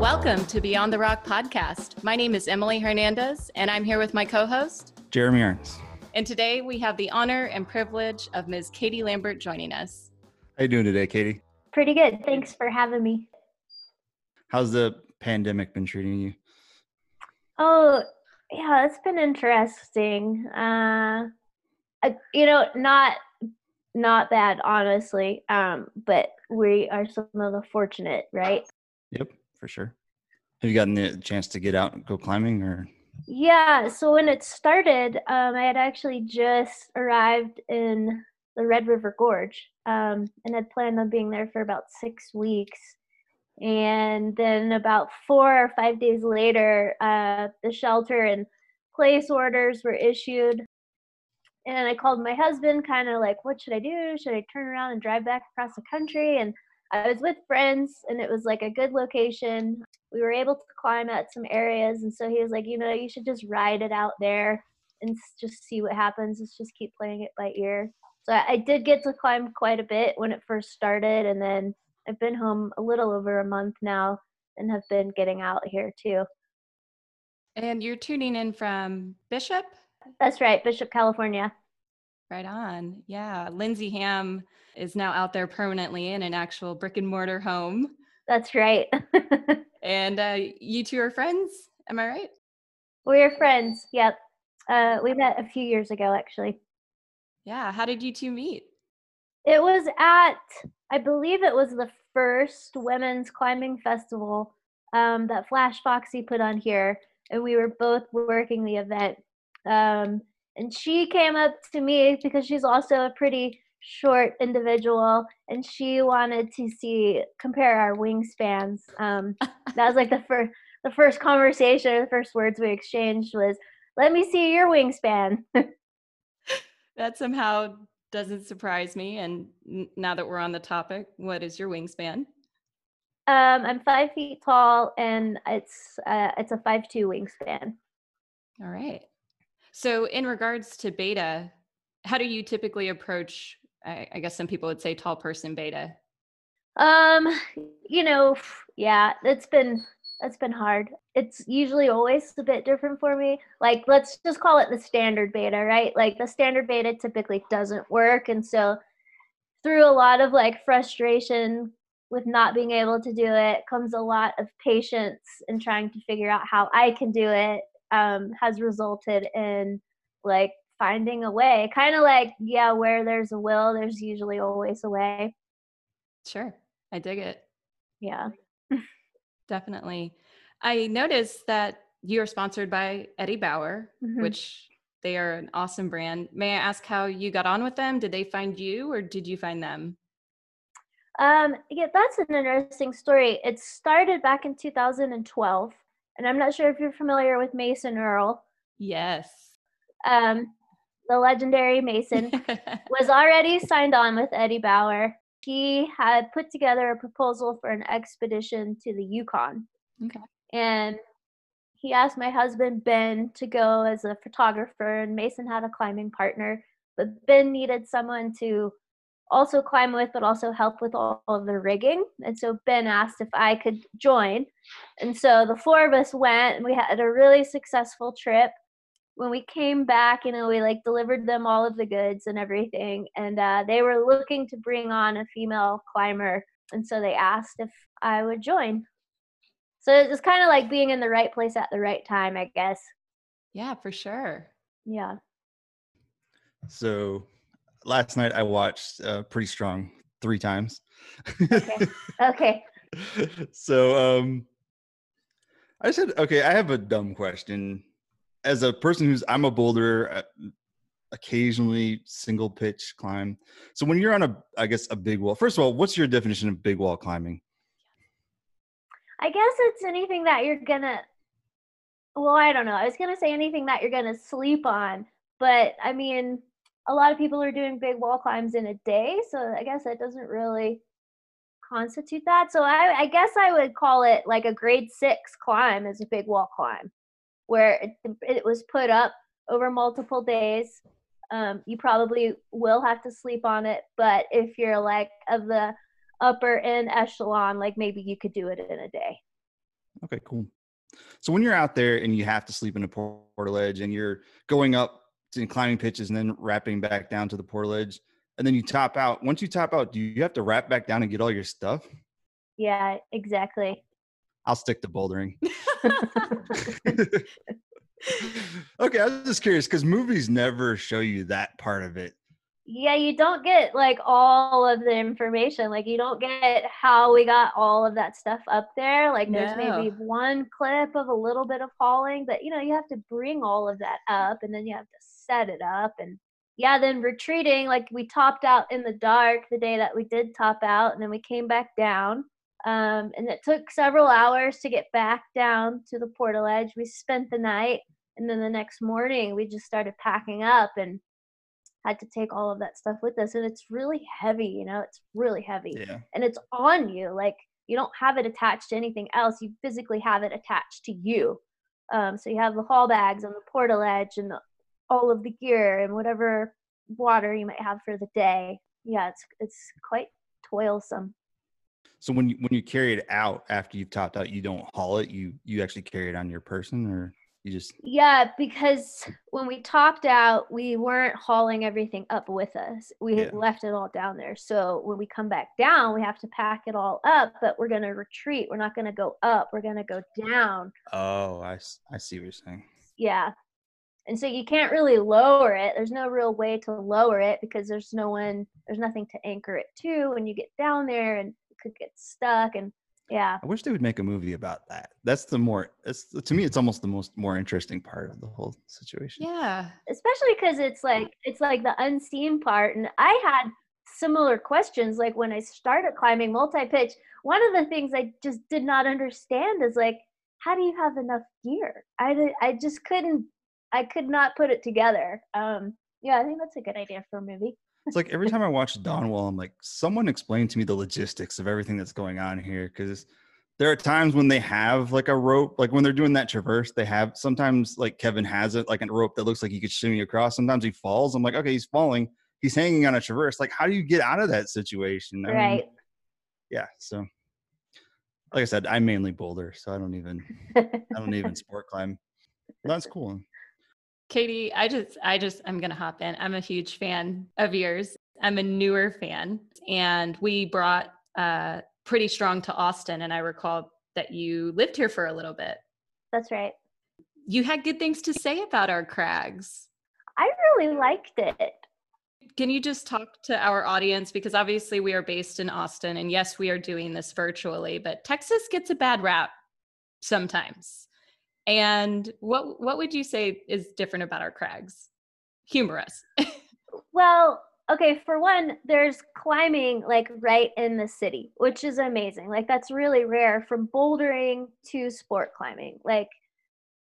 Welcome to Beyond the Rock podcast. My name is Emily Hernandez, and I'm here with my co host, Jeremy Ernst. And today we have the honor and privilege of Ms. Katie Lambert joining us. How you doing today, Katie? Pretty good. Thanks for having me. How's the pandemic been treating you? Oh, yeah, it's been interesting. Uh, you know, not not bad, honestly. Um, but we are some of the fortunate, right? Yep, for sure. Have you gotten the chance to get out and go climbing, or? Yeah. So when it started, um, I had actually just arrived in the Red River Gorge, um, and had planned on being there for about six weeks. And then about four or five days later, uh, the shelter and place orders were issued. And I called my husband, kind of like, what should I do? Should I turn around and drive back across the country? And I was with friends, and it was like a good location. We were able to climb at some areas. And so he was like, you know, you should just ride it out there and just see what happens. Let's just keep playing it by ear. So I did get to climb quite a bit when it first started. And then I've been home a little over a month now and have been getting out here too. And you're tuning in from Bishop? That's right, Bishop, California. Right on. Yeah. Lindsay Ham is now out there permanently in an actual brick and mortar home. That's right. and uh, you two are friends. Am I right? We're friends. Yep. Uh, we met a few years ago, actually. Yeah. How did you two meet? It was at, I believe it was the first women's climbing festival um, that Flash Foxy put on here, and we were both working the event. Um, and she came up to me because she's also a pretty short individual, and she wanted to see compare our wingspans. Um, that was like the first the first conversation, the first words we exchanged was, "Let me see your wingspan." that somehow doesn't surprise me. And now that we're on the topic, what is your wingspan? Um, I'm five feet tall, and it's uh, it's a five two wingspan. All right. So, in regards to beta, how do you typically approach? I, I guess some people would say tall person beta. Um, you know, yeah, it's been it's been hard. It's usually always a bit different for me. Like, let's just call it the standard beta, right? Like, the standard beta typically doesn't work, and so through a lot of like frustration with not being able to do it comes a lot of patience and trying to figure out how I can do it um, has resulted in like finding a way. Kind of like, yeah, where there's a will, there's usually always a way. Sure. I dig it. Yeah. Definitely. I noticed that you are sponsored by Eddie Bauer, mm-hmm. which they are an awesome brand. May I ask how you got on with them? Did they find you or did you find them? Um, yeah, that's an interesting story. It started back in 2012, and I'm not sure if you're familiar with Mason Earle. Yes. Um, the legendary Mason was already signed on with Eddie Bauer. He had put together a proposal for an expedition to the Yukon. Okay. And he asked my husband Ben to go as a photographer, and Mason had a climbing partner, but Ben needed someone to also climb with, but also help with all of the rigging. And so Ben asked if I could join. And so the four of us went and we had a really successful trip. When we came back, you know, we like delivered them all of the goods and everything. And uh, they were looking to bring on a female climber. And so they asked if I would join. So it's kind of like being in the right place at the right time, I guess. Yeah, for sure. Yeah. So last night I watched uh, Pretty Strong three times. okay. Okay. so um, I said, okay, I have a dumb question. As a person who's, I'm a boulder, uh, occasionally single pitch climb. So when you're on a, I guess a big wall. First of all, what's your definition of big wall climbing? I guess it's anything that you're gonna. Well, I don't know. I was gonna say anything that you're gonna sleep on, but I mean, a lot of people are doing big wall climbs in a day, so I guess that doesn't really constitute that. So I, I guess I would call it like a grade six climb is a big wall climb, where it, it was put up over multiple days. Um, you probably will have to sleep on it, but if you're like of the upper end echelon, like maybe you could do it in a day. Okay, cool. So when you're out there and you have to sleep in a portaledge and you're going up and climbing pitches and then rapping back down to the portaledge and then you top out. Once you top out, do you have to rap back down and get all your stuff? Yeah, exactly. I'll stick to bouldering. okay, I was just curious because movies never show you that part of it. Yeah, you don't get like all of the information. Like you don't get how we got all of that stuff up there. Like there's no. maybe one clip of a little bit of hauling, but you know, you have to bring all of that up and then you have to set it up and yeah, then retreating, like we topped out in the dark the day that we did top out, and then we came back down. Um, and it took several hours to get back down to the portaledge We spent the night, and then the next morning we just started packing up and had to take all of that stuff with us. And it's really heavy, you know, it's really heavy. Yeah. And it's on you. Like you don't have it attached to anything else. You physically have it attached to you. Um, so you have the haul bags on the portaledge and the, all of the gear and whatever water you might have for the day. Yeah, it's it's quite toilsome. So when you when you carry it out after you've topped out, you don't haul it. You you actually carry it on your person, or you just yeah. Because when we topped out, we weren't hauling everything up with us. We yeah. left it all down there. So when we come back down, we have to pack it all up. But we're gonna retreat. We're not gonna go up. We're gonna go down. Oh, I I see what you're saying. Yeah. And so you can't really lower it. There's no real way to lower it because there's no one, there's nothing to anchor it to when you get down there and it could get stuck. And yeah. I wish they would make a movie about that. That's the more, it's, to me, it's almost the most more interesting part of the whole situation. Yeah. Especially because it's like, it's like the unseen part. And I had similar questions like when I started climbing multi pitch. One of the things I just did not understand is like, how do you have enough gear? I, I just couldn't I could not put it together. Um, yeah, I think that's a good idea for a movie. it's like every time I watch Dawn Wall, I'm like, someone explain to me the logistics of everything that's going on here. Because there are times when they have like a rope, like when they're doing that traverse, they have sometimes like Kevin has it like a rope that looks like he could shimmy across. Sometimes he falls. I'm like, okay, he's falling. He's hanging on a traverse. Like, how do you get out of that situation? I right. Mean, yeah. So, like I said, I'm mainly boulder, so I don't even, I don't even sport climb. That's cool. Katie, I just, I just, I'm going to hop in. I'm a huge fan of yours. I'm a newer fan. And we brought uh, Pretty Strong to Austin. And I recall that you lived here for a little bit. That's right. You had good things to say about our crags. I really liked it. Can you just talk to our audience? Because obviously we are based in Austin. And yes, we are doing this virtually, but Texas gets a bad rap sometimes. And what what would you say is different about our crags? Humorous. well, okay, for one, there's climbing like right in the city, which is amazing. Like that's really rare from bouldering to sport climbing. Like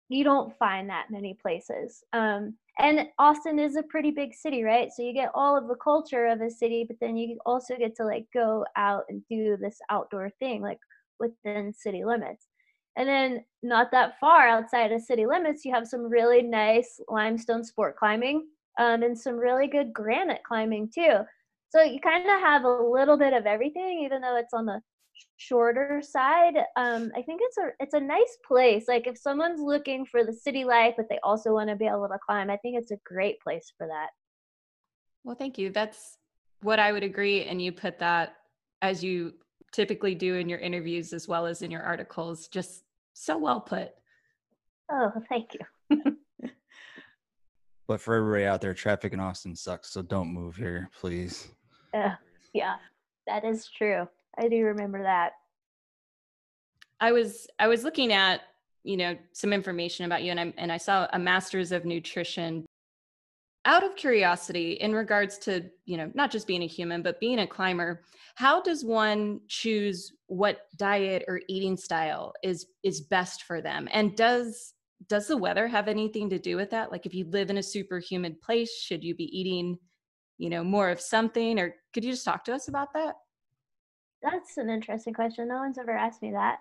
you don't find that many places. Um, and Austin is a pretty big city, right? So you get all of the culture of a city, but then you also get to like go out and do this outdoor thing, like within city limits. And then not that far outside of city limits, you have some really nice limestone sport climbing um, and some really good granite climbing too. So you kind of have a little bit of everything, even though it's on the shorter side. Um, I think it's a it's a nice place. Like if someone's looking for the city life, but they also want to be able to climb, I think it's a great place for that. Well, thank you. That's what I would agree. And you put that as you typically do in your interviews as well as in your articles. Just so well put. Oh, thank you. but for everybody out there, traffic in Austin sucks. So don't move here, please. Yeah, yeah, that is true. I do remember that. I was I was looking at you know some information about you, and I and I saw a master's of nutrition out of curiosity in regards to you know not just being a human but being a climber how does one choose what diet or eating style is is best for them? And does does the weather have anything to do with that? Like if you live in a super humid place should you be eating you know more of something? Or could you just talk to us about that? That's an interesting question. No one's ever asked me that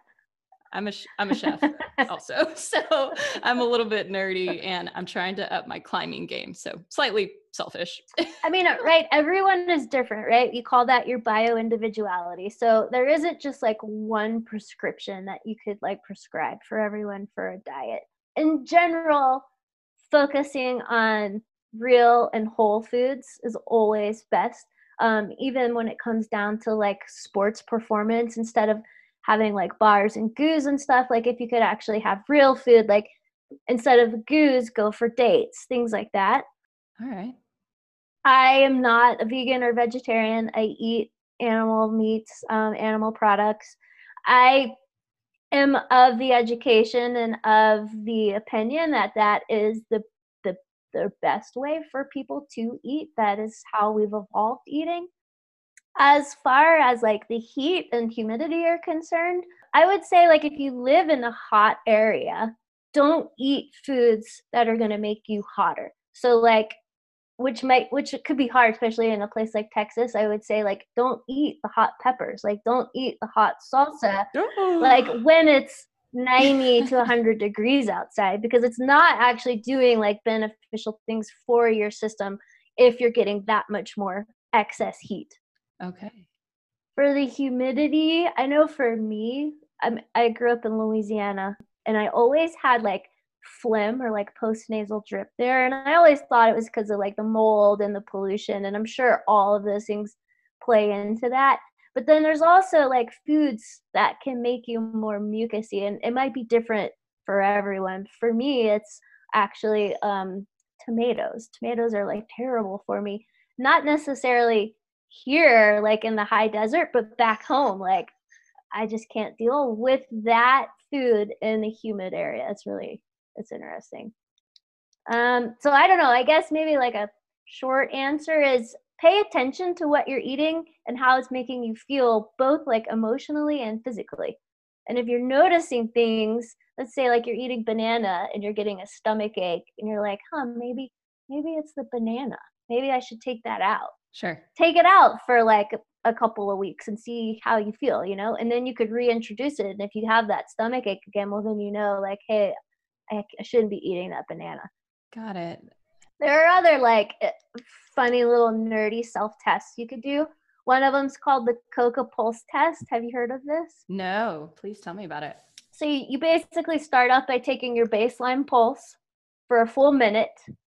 I'm a I'm a chef also, so I'm a little bit nerdy, and I'm trying to up my climbing game. So slightly selfish. I mean, uh, right? Everyone is different, right? You call that your bio individuality. So there isn't just like one prescription that you could like prescribe for everyone for a diet. In general, focusing on real and whole foods is always best. Um, even when it comes down to like sports performance, instead of having like bars and goos and stuff, like if you could actually have real food, like instead of goos, go for dates, things like that. All right. I am not a vegan or vegetarian. I eat animal meats, um, animal products. I am of the education and of the opinion that that is the the the best way for people to eat. That is how we've evolved eating. As far as like the heat and humidity are concerned, I would say like if you live in a hot area, don't eat foods that are going to make you hotter. So like which might which it could be hard especially in a place like texas i would say like don't eat the hot peppers. Like don't eat the hot salsa like when it's 90 to 100 degrees outside because it's not actually doing like beneficial things for your system if you're getting that much more excess heat okay for the humidity i know for me I'm, i grew up in louisiana and i always had like phlegm or like postnasal drip there. And I always thought it was because of like the mold and the pollution. And I'm sure all of those things play into that. But then there's also like foods that can make you more mucusy, and it might be different for everyone. For me, it's actually um, tomatoes. Tomatoes are like terrible for me. Not necessarily here, like in the high desert, but back home, like I just can't deal with that food in the humid area. It's really it's interesting. Um, so I don't know. I guess maybe like a short answer is pay attention to what you're eating and how it's making you feel, both like emotionally and physically. And if you're noticing things, let's say like you're eating banana and you're getting a stomach ache, and you're like, huh, maybe maybe it's the banana. Maybe I should take that out. Sure. Take it out for like a couple of weeks and see how you feel, you know, and then you could reintroduce it. And if you have that stomach ache again, well, then you know, like, hey, I, I shouldn't be eating that banana. Got it. There are other like eh, funny little nerdy self tests you could do. One of them's called the Coca Pulse test. Have you heard of this? No, please tell me about it. So you, you basically start off by taking your baseline pulse for a full minute,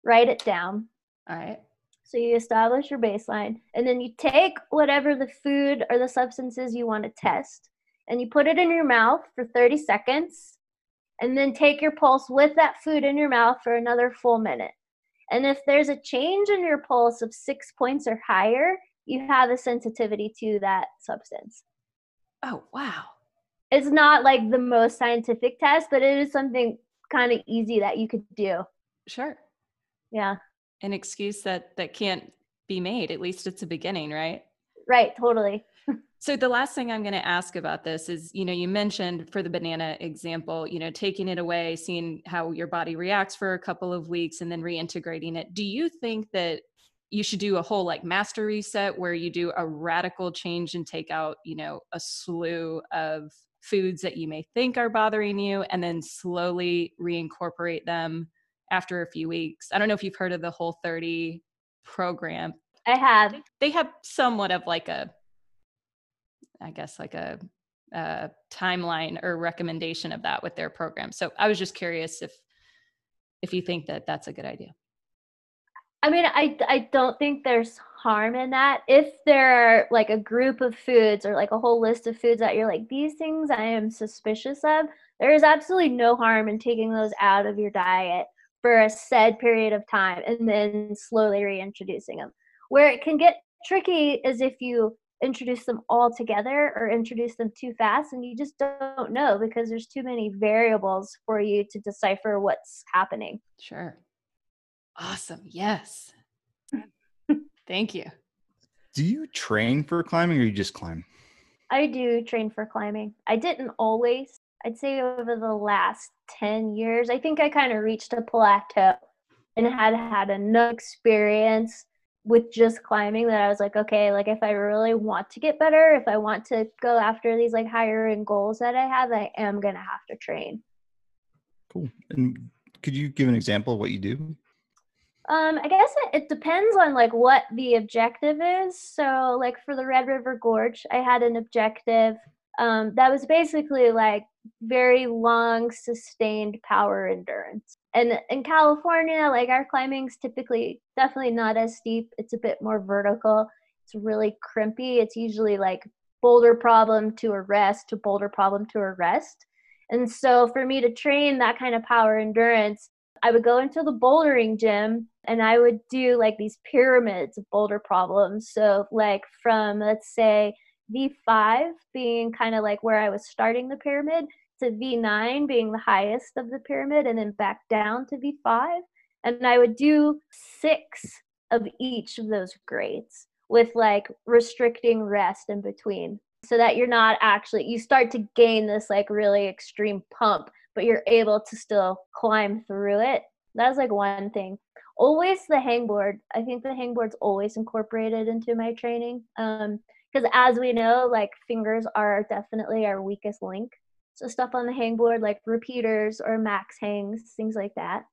write it down. All right. So you establish your baseline, and then you take whatever the food or the substances you want to test, and you put it in your mouth for 30 seconds and then take your pulse with that food in your mouth for another full minute. And if there's a change in your pulse of six points or higher, you have a sensitivity to that substance. Oh, wow. It's not like the most scientific test, but it is something kind of easy that you could do. Sure. Yeah. An excuse that that can't be made. At least it's a beginning, right? Right, totally. So the last thing I'm going to ask about this is, you know, you mentioned for the banana example, you know, taking it away, seeing how your body reacts for a couple of weeks and then reintegrating it. Do you think that you should do a whole like master reset where you do a radical change and take out, you know, a slew of foods that you may think are bothering you and then slowly reincorporate them after a few weeks? I don't know if you've heard of the whole 30 program. I have. They have somewhat of like a I guess like a, a timeline or recommendation of that with their program. So I was just curious if if you think that that's a good idea. I mean, I I don't think there's harm in that. If there are like a group of foods or like a whole list of foods that you're like these things I am suspicious of, there is absolutely no harm in taking those out of your diet for a said period of time and then slowly reintroducing them. Where it can get tricky is if you introduce them all together or introduce them too fast and you just don't know because there's too many variables for you to decipher what's happening. Sure. Awesome. Yes. Thank you. Do you train for climbing or you just climb? I do train for climbing. I didn't always i'd say over the last 10 years i think i kind of reached a plateau and had had enough experience with just climbing that I was like, okay, like if I really want to get better, if I want to go after these like higher end goals that I have, I am gonna have to train. Cool. And could you give an example of what you do? Um, I guess it, it depends on like what the objective is. So, like for the Red River Gorge, I had an objective um, that was basically like very long, sustained power endurance. And in California, like our climbing's typically definitely not as steep. It's a bit more vertical. It's really crimpy. It's usually like boulder problem to a rest to boulder problem to a rest. And so for me to train that kind of power endurance, I would go into the bouldering gym and I would do like these pyramids of boulder problems. So, like from let's say V5 being kind of like where I was starting the pyramid to V9 being the highest of the pyramid and then back down to V5. And I would do six of each of those grades with like restricting rest in between so that you're not actually, you start to gain this like really extreme pump, but you're able to still climb through it. That's like one thing always the hangboard. I think the hangboard's always incorporated into my training. Um, because as we know, like fingers are definitely our weakest link. So stuff on the hangboard like repeaters or max hangs, things like that.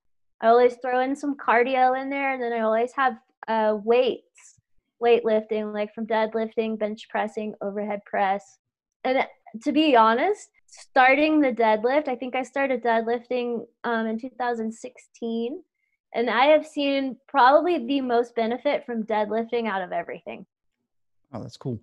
I always throw in some cardio in there, and then I always have uh, weights, weightlifting, like from deadlifting, bench pressing, overhead press. And to be honest, starting the deadlift, I think I started deadlifting um, in 2016 and I have seen probably the most benefit from deadlifting out of everything. Oh, that's cool.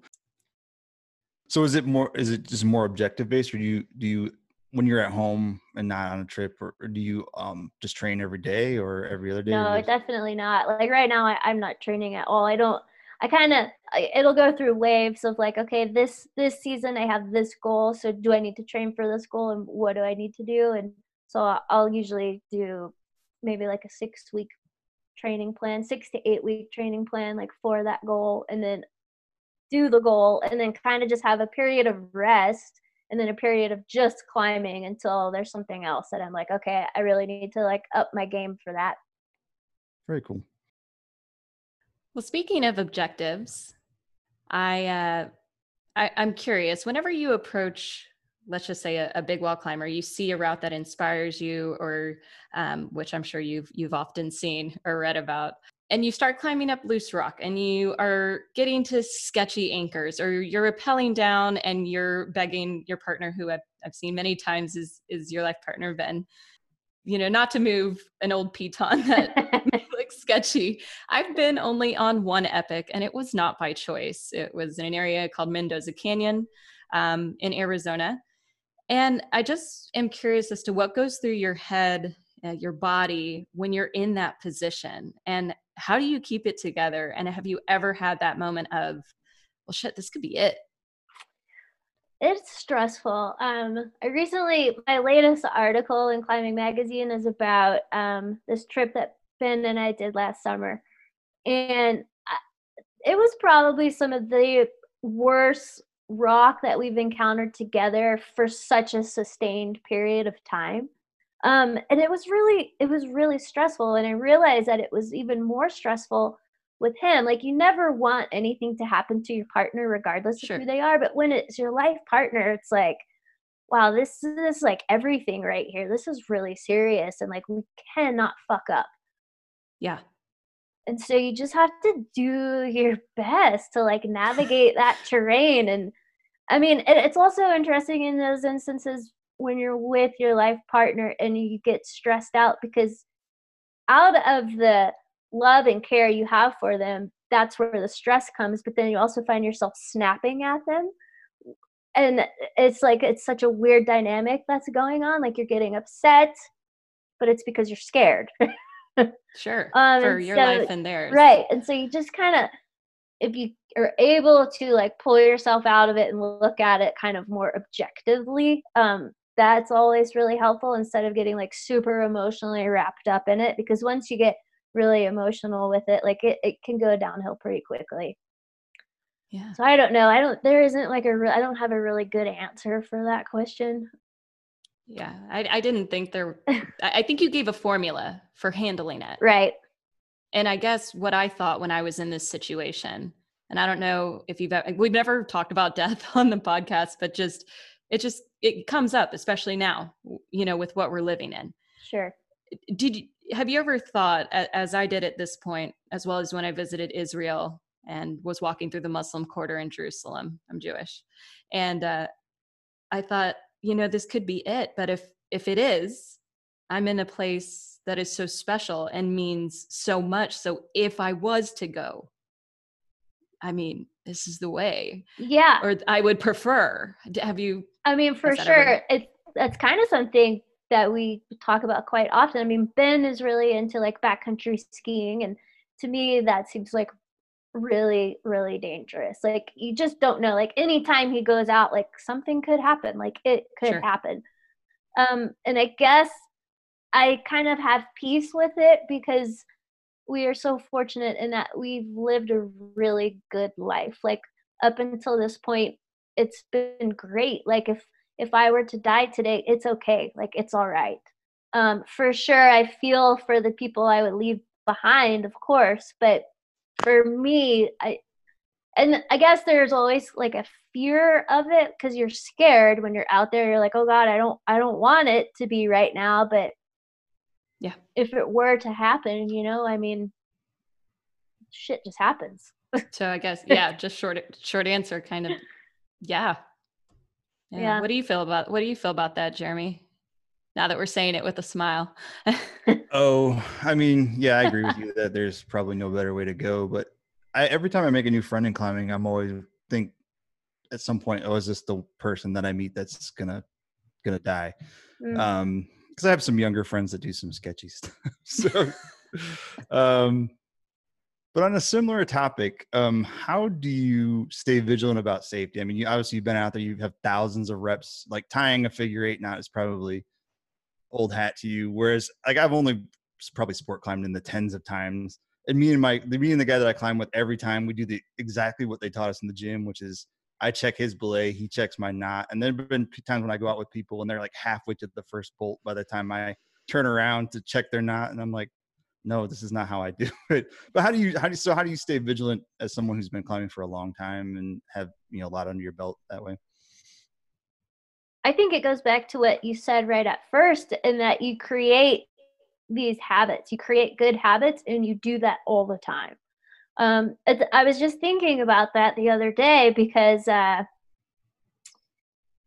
So is it more is it just more objective based or do you do you when you're at home and not on a trip or, or do you um just train every day or every other day? No, definitely not. Like right now I, I'm not training at all. I don't I kind of it'll go through waves of like okay this this season I have this goal so do I need to train for this goal and what do I need to do and so I'll usually do maybe like a six week training plan, six to eight week training plan, like for that goal, and then do the goal, and then kind of just have a period of rest and then a period of just climbing until there's something else that I'm like, okay, I really need to like up my game for that. Very cool. Well, speaking of objectives, I, uh, I I'm curious. Whenever you approach let's just say a, a, big wall climber you see a route that inspires you or um, which i'm sure you've you've often seen or read about and you start climbing up loose rock and you are getting to sketchy anchors or you're rappelling down and you're begging your partner who I've, I've seen many times is is your life partner ben you know not to move an old piton that looks sketchy. I've been only on one epic and it was not by choice. It was in an area called mendoza canyon um, in arizona. And I just am curious as to what goes through your head, uh, your body when you're in that position, and how do you keep it together? And have you ever had that moment of, well, shit, this could be it? It's stressful. Um, I recently, my latest article in Climbing Magazine is about um, this trip that Ben and I did last summer. And it was probably some of the worst rock that we've encountered together for such a sustained period of time um, and it was really it was really stressful and i realized that it was even more stressful with him. Like you never want anything to happen to your partner regardless sure. of who they are but when it's your life partner it's like wow this is like everything right here. This is really serious and like we cannot fuck up. Yeah. And so you just have to do your best to like navigate that terrain and i mean it, it's also interesting in those instances when you're with your life partner and you get stressed out because out of the love and care you have for them that's where the stress comes but then you also find yourself snapping at them. And it's like it's such a weird dynamic that's going on like you're getting upset but it's because you're scared. Sure um, for your so, life and theirs. right and so you just kind of if you are able to like pull yourself out of it and look at it kind of more objectively um that's always really helpful instead of getting like super emotionally wrapped up in it because once you get really emotional with it like it, it can go downhill pretty quickly yeah so i don't know i don't there isn't like a re- i don't have a really good answer for that question yeah, I, I didn't think there. I think you gave a formula for handling it. Right. And I guess what I thought when I was in this situation, and I don't know if you've ever, we've never talked about death on the podcast, but just it just it comes up, especially now, you know, with what we're living in. Sure. did you, have you ever thought, as I did at this point, as well as when I visited Israel and was walking through the Muslim quarter in Jerusalem? I'm Jewish, and uh, I thought, you know, this could be it. But if if it is, I'm in a place that is so special and means so much. So if I was to go, I mean, this is the way. Yeah. Or I would prefer. Have you? I mean, for sure, ever... it's that's kind of something that we talk about quite often. I mean, Ben is really into like backcountry skiing, and to me, that seems like really, really dangerous. Like you just don't know. Like anytime he goes out, like something could happen. Like it could sure. happen. Um, and I guess I kind of have peace with it because we are so fortunate in that we've lived a really good life. Like up until this point, it's been great. Like if if I were to die today, it's okay. Like it's all right. Um, for sure, I feel for the people I would leave behind, of course, but for me, I and I guess there's always like a fear of it because you're scared when you're out there. You're like, oh God, I don't, I don't want it to be right now, but yeah, if it were to happen, you know, I mean, shit just happens. so I guess yeah, just short, short answer, kind of, yeah. yeah. yeah. What do you feel about What do you feel about that, Jeremy? Now that we're saying it with a smile. oh, I mean, yeah, I agree with you that there's probably no better way to go, but I, every time I make a new friend in climbing, I'm always think at some point, oh, is this the person that I meet that's gonna gonna die? Mm. Um, because I have some younger friends that do some sketchy stuff. so, um, but on a similar topic, um, how do you stay vigilant about safety? I mean, you obviously you've been out there, you have thousands of reps. Like tying a figure eight knot is probably old hat to you. Whereas, like I've only probably sport climbed in the tens of times and me and my me and the guy that I climb with every time we do the exactly what they taught us in the gym, which is I check his belay, he checks my knot, and there have been times when I go out with people and they're like halfway to the first bolt by the time I turn around to check their knot, and I'm like, no, this is not how I do it. But how do you how do you, so how do you stay vigilant as someone who's been climbing for a long time and have you know a lot under your belt that way? I think it goes back to what you said right at first, in that you create these habits. You create good habits and you do that all the time. Um, I was just thinking about that the other day because uh,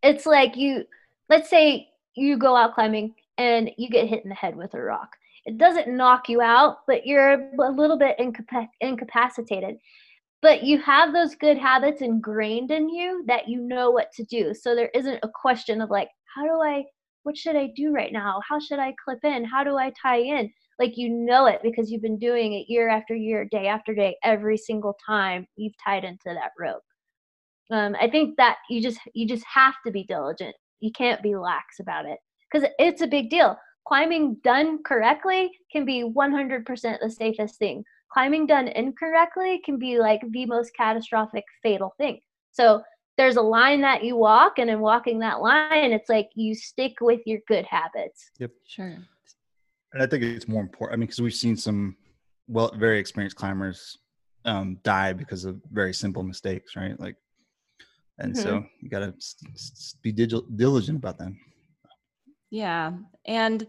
it's like you, let's say you go out climbing and you get hit in the head with a rock. It doesn't knock you out, but you're a little bit incapa- incapacitated. But you have those good habits ingrained in you that you know what to do. So there isn't a question of like, how do I what should I do right now? How should I clip in? How do I tie in? Like you know it because you've been doing it year after year, day after day, every single time you've tied into that rope. Um, I think that you just you just have to be diligent. You can't be lax about it because it's a big deal. Climbing done correctly can be 100% the safest thing. Climbing done incorrectly can be like the most catastrophic, fatal thing. So there's a line that you walk and in walking that line it's like you stick with your good habits yep sure and i think it's more important i mean because we've seen some well very experienced climbers um, die because of very simple mistakes right? Like and mm-hmm. so you got to be diligent about them yeah and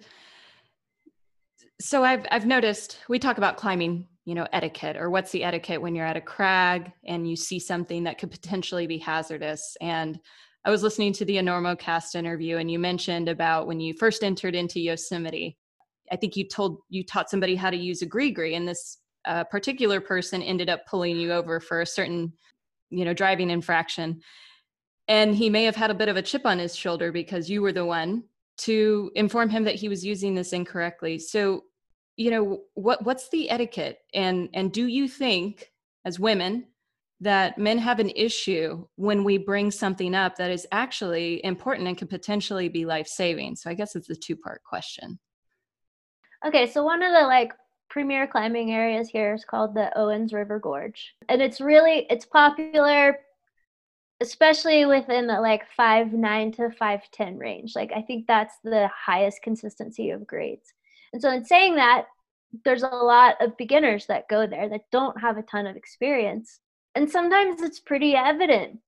so i've i've noticed we talk about climbing you know etiquette or what's the etiquette when you're at a crag and you see something that could potentially be hazardous. And i was listening to the enormocast interview and you mentioned about when you first entered into yosemite i think you told you taught somebody how to use a GriGri and this uh, particular person ended up pulling you over for a certain you know driving infraction. And he may have had a bit of a chip on his shoulder because you were the one to inform him that he was using this incorrectly. So you know what what's the etiquette? And and do you think as women that men have an issue when we bring something up that is actually important and could potentially be life saving so i guess it's a two part question okay so one of the like premier climbing areas here is called the owens river gorge and it's really it's popular especially within the like 5 9 to 5 10 range like i think that's the highest consistency of grades and so, in saying that, there's a lot of beginners that go there that don't have a ton of experience. And sometimes it's pretty evident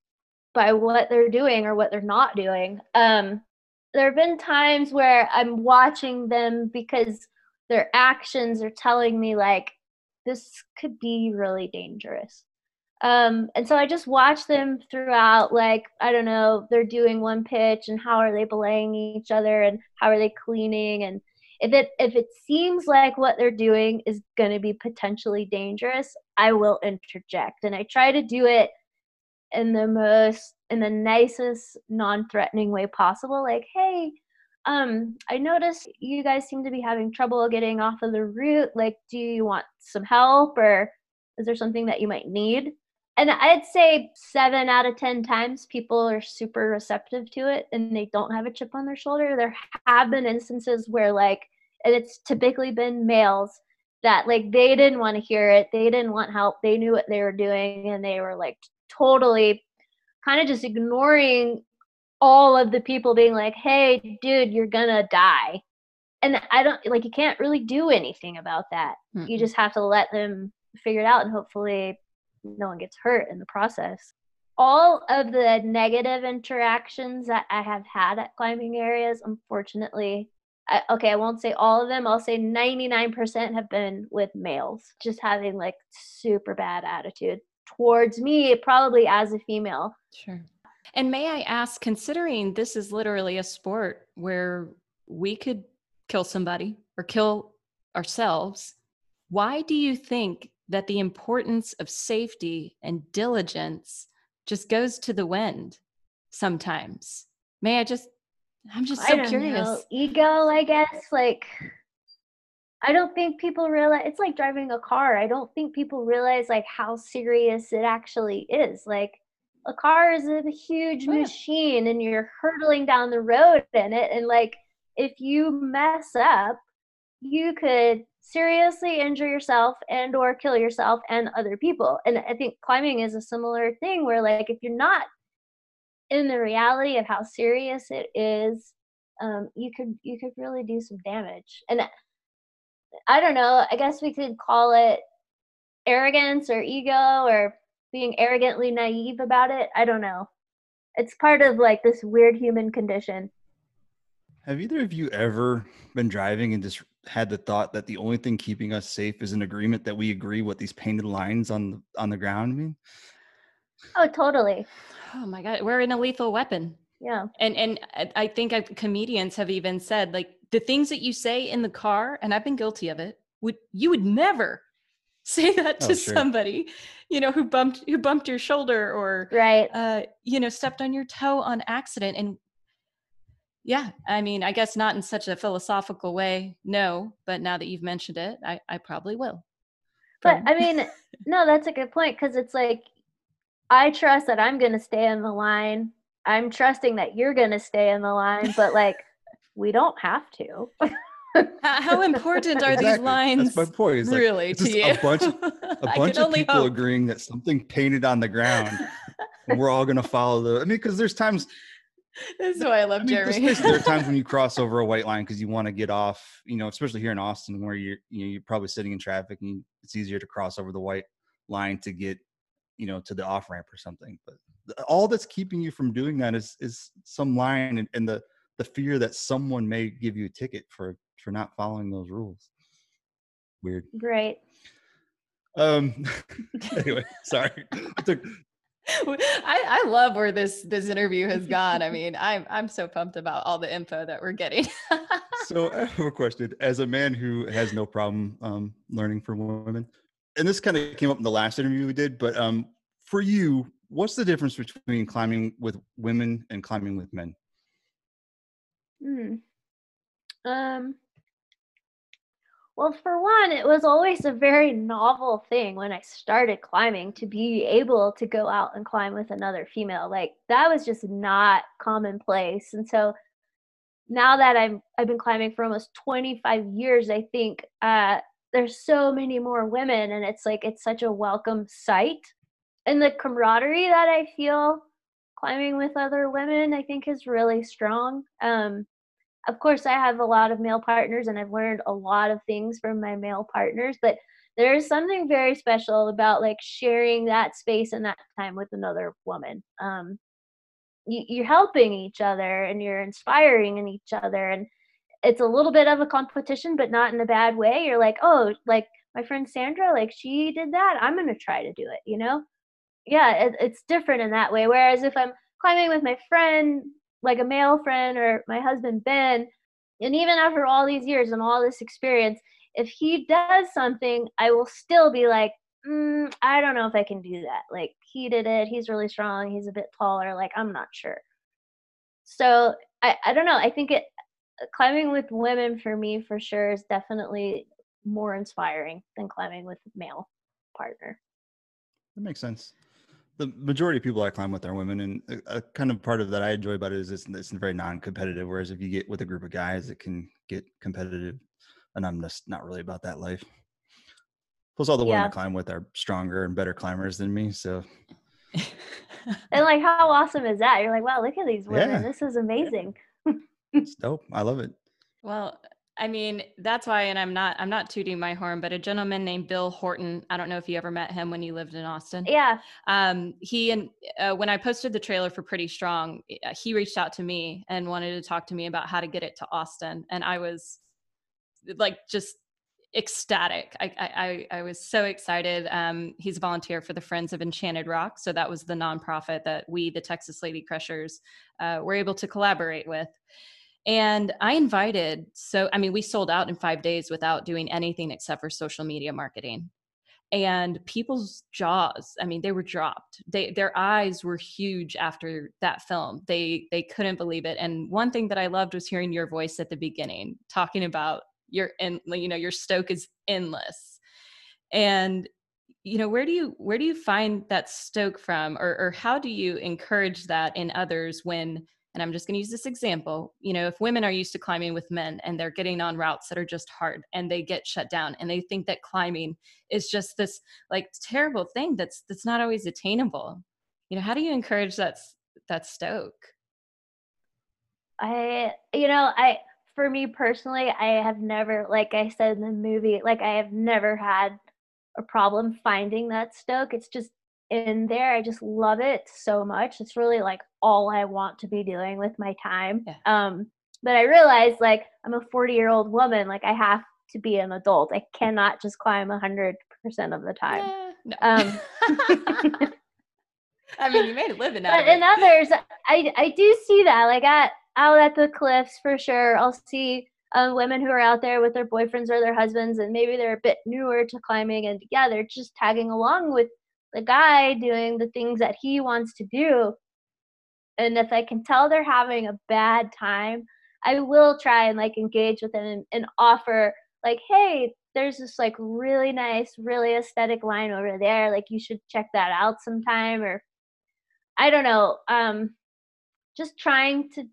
by what they're doing or what they're not doing. Um, there have been times where I'm watching them because their actions are telling me like this could be really dangerous. Um, and so I just watch them throughout, like, I don't know, they're doing one pitch and how are they belaying each other and how are they cleaning and if it if it seems like what they're doing is going to be potentially dangerous, I will interject. And I try to do it in the most in the nicest non-threatening way possible like, "Hey, um I noticed you guys seem to be having trouble getting off of the route. Like, do you want some help or is there something that you might need?" And I'd say 7 out of 10 times people are super receptive to it and they don't have a chip on their shoulder. There have been instances where like and it's typically been males that like they didn't want to hear it they didn't want help they knew what they were doing and they were like totally kind of just ignoring all of the people being like hey dude you're gonna die and i don't like you can't really do anything about that mm-hmm. you just have to let them figure it out and hopefully no one gets hurt in the process all of the negative interactions that i have had at climbing areas unfortunately I, okay, I won't say all of them. I'll say 99% have been with males, just having like super bad attitude towards me, probably as a female. Sure. And may I ask, considering this is literally a sport where we could kill somebody or kill ourselves, why do you think that the importance of safety and diligence just goes to the wind sometimes? May I just I'm just so curious. Know. Ego, I guess. Like, I don't think people realize it's like driving a car. I don't think people realize like how serious it actually is. Like, a car is a huge oh, yeah. machine, and you're hurtling down the road in it. And like, if you mess up, you could seriously injure yourself and or kill yourself and other people and i think climbing is a similar thing where like if you're not in the reality of how serious it is, um, you could you could really do some damage. And I don't know. I guess we could call it arrogance or ego or being arrogantly naive about it. I don't know. It's part of like this weird human condition. Have either of you ever been driving and just had the thought that the only thing keeping us safe is an agreement that we agree what these painted lines on the on the ground mean? Oh, totally oh my god we're in a lethal weapon yeah and and i think I've, comedians have even said like the things that you say in the car and i've been guilty of it would you would never say that to oh, sure. somebody you know who bumped who bumped your shoulder or right uh you know stepped on your toe on accident and yeah i mean i guess not in such a philosophical way no but now that you've mentioned it i i probably will but i mean no that's a good point because it's like I trust that I'm going to stay in the line. I'm trusting that you're going to stay in the line, but like we don't have to. How important are exactly. these lines? That's my point. It's really like, to you? A bunch, of, a bunch of people hope. agreeing that something painted on the ground, we're all going to follow the. I mean, because there's times. This is why I love I mean, Jeremy. there are times when you cross over a white line because you want to get off. You know, especially here in Austin, where you're you know you're probably sitting in traffic and it's easier to cross over the white line to get you know to the off ramp or something but all that's keeping you from doing that is is some line and, and the the fear that someone may give you a ticket for for not following those rules weird right um anyway sorry I, took... I, I love where this this interview has gone i mean i'm i'm so pumped about all the info that we're getting so i have a question as a man who has no problem um, learning from women and this kind of came up in the last interview we did, but um, for you, what's the difference between climbing with women and climbing with men? Hmm. Um. Well, for one, it was always a very novel thing when I started climbing to be able to go out and climb with another female. Like that was just not commonplace. And so now that I'm I've been climbing for almost 25 years, I think uh, there's so many more women and it's like it's such a welcome sight and the camaraderie that i feel climbing with other women i think is really strong um of course i have a lot of male partners and i've learned a lot of things from my male partners but there's something very special about like sharing that space and that time with another woman um you, you're helping each other and you're inspiring in each other and it's a little bit of a competition, but not in a bad way. You're like, oh, like my friend Sandra, like she did that. I'm gonna try to do it. You know? Yeah, it, it's different in that way. Whereas if I'm climbing with my friend, like a male friend or my husband Ben, and even after all these years and all this experience, if he does something, I will still be like, mm, I don't know if I can do that. Like he did it. He's really strong. He's a bit taller. Like I'm not sure. So I, I don't know. I think it climbing with women for me for sure is definitely more inspiring than climbing with male partner. That makes sense. The majority of people I climb with are women, and a, a kind of part of that I enjoy about it is it's, it's very non-competitive. Whereas if you get with a group of guys, it can get competitive, and I'm just not really about that life. Plus, all the women I climb with are stronger and better climbers than me, so. and like, how awesome is that? You're like, wow, look at these women. Yeah. This is amazing. it's dope. I love it. Well, I mean, that's why, and I'm not, I'm not tooting my horn, but a gentleman named Bill Horton. I don't know if you ever met him when you lived in Austin. Yeah. Um, he and uh, when I posted the trailer for Pretty Strong, uh, he reached out to me and wanted to talk to me about how to get it to Austin, and I was like just ecstatic. I, I, I was so excited. Um, he's a volunteer for the Friends of Enchanted Rock. So that was the nonprofit that we, the Texas Lady Crushers, uh, were able to collaborate with. And I invited, so I mean, we sold out in five days without doing anything except for social media marketing. And people's jaws, I mean, they were dropped. They their eyes were huge after that film. They they couldn't believe it. And one thing that I loved was hearing your voice at the beginning, talking about your and you know, your stoke is endless. And you know where do you where do you find that stoke from or, or how do you encourage that in others when and I'm just going to use this example. You know, if women are used to climbing with men and they're getting on routes that are just hard and they get shut down and they think that climbing is just this like terrible thing that's that's not always attainable. You know, how do you encourage that that stoke? I you know, I for me personally, I have never like I said in the movie, like I have never had a problem finding that stoke. It's just in there. I just love it so much. It's really like all I want to be doing with my time. Yeah. Um, but I realized like I'm a 40 year old woman, like I have to be an adult. I cannot just climb 100% of the time. Yeah, no. um, I mean, you made a living out but in others, I, I do see that. Like at out at the cliffs for sure. I'll see um, women who are out there with their boyfriends or their husbands, and maybe they're a bit newer to climbing, and yeah, they're just tagging along with the guy doing the things that he wants to do. And if I can tell they're having a bad time, I will try and like engage with them and, and offer like, hey, there's this like really nice, really aesthetic line over there. Like you should check that out sometime. Or I don't know. Um, just trying to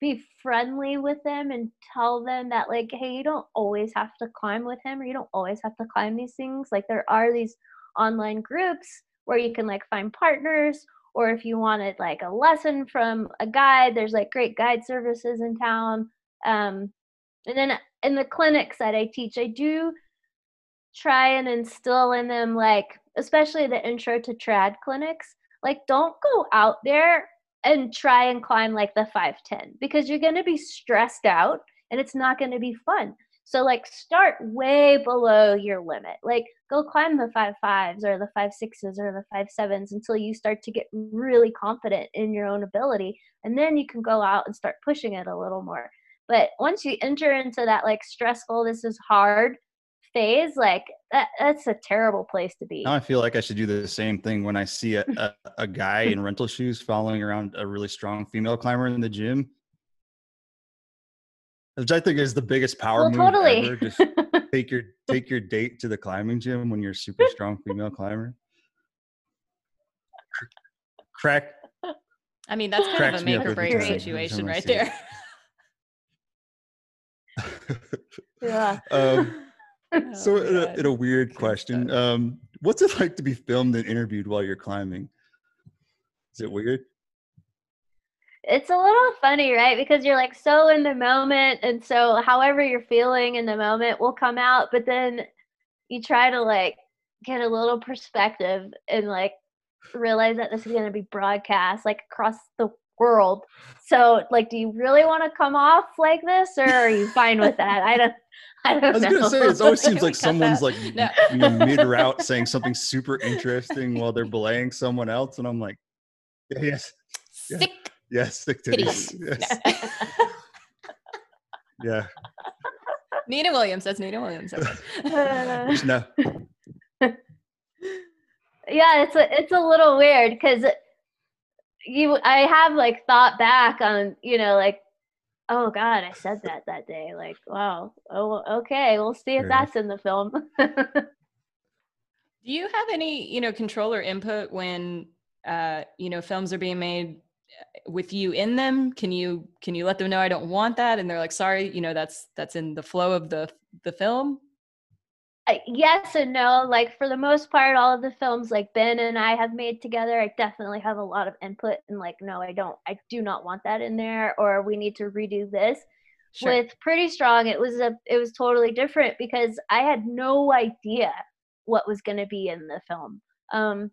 be friendly with them and tell them that like, hey, you don't always have to climb with him or you don't always have to climb these things. Like there are these online groups where you can like find partners or if you wanted like a lesson from a guide there's like great guide services in town. Um, and then in the clinics that i teach i do try and instill in them like especially the intro to trad clinics like don't go out there and try and climb like the 510 because you're going to be stressed out and it's not going to be fun so like start way below your limit. Like go climb the five fives or the five sixes or the five sevens until you start to get really confident in your own ability. And then you can go out and start pushing it a little more. But once you enter into that like stressful, this is hard phase, like that, that's a terrible place to be. Now I feel like I should do the same thing when I see a, a, a guy in rental shoes following around a really strong female climber in the gym which I think is the biggest power well, move totally. ever. Just take your take your date to the climbing gym when you're a super strong female climber. Crack. I mean, that's kind of a make or break situation right there. yeah. Um, oh, so, in a, in a, weird question, um, what's it like to be filmed and interviewed while you're climbing? Is it weird? It's a little funny, right? Because you're like so in the moment, and so however you're feeling in the moment will come out, but then you try to like get a little perspective and like realize that this is going to be broadcast like across the world. So, like, do you really want to come off like this, or are you fine with that? I don't. I don't I was know. gonna say it always seems like someone's like No. you know, mid route saying something super interesting while they're belaying someone else, and I'm like, yeah, yes, Sick yes, stick to titties. Yes, yeah. Nina Williams. That's Nina Williams. Okay. Uh, no, yeah, it's a it's a little weird because you I have like thought back on you know like oh god I said that that day like wow oh okay we'll see if Fair that's in the film. Do you have any, you know, control or input when, uh, you know, films are being made with you in them? Can you can you let them know I don't want that, and they're like, sorry, you know, that's that's in the flow of the the film. I- yes and no. Like for the most part, all of the films like Ben and I have made together, I definitely have a lot of input and like, no, I don't, I do not want that in there, or we need to redo this. Sure. With Pretty Strong, it was a, it was totally different because I had no idea what was going to be in the film. Um,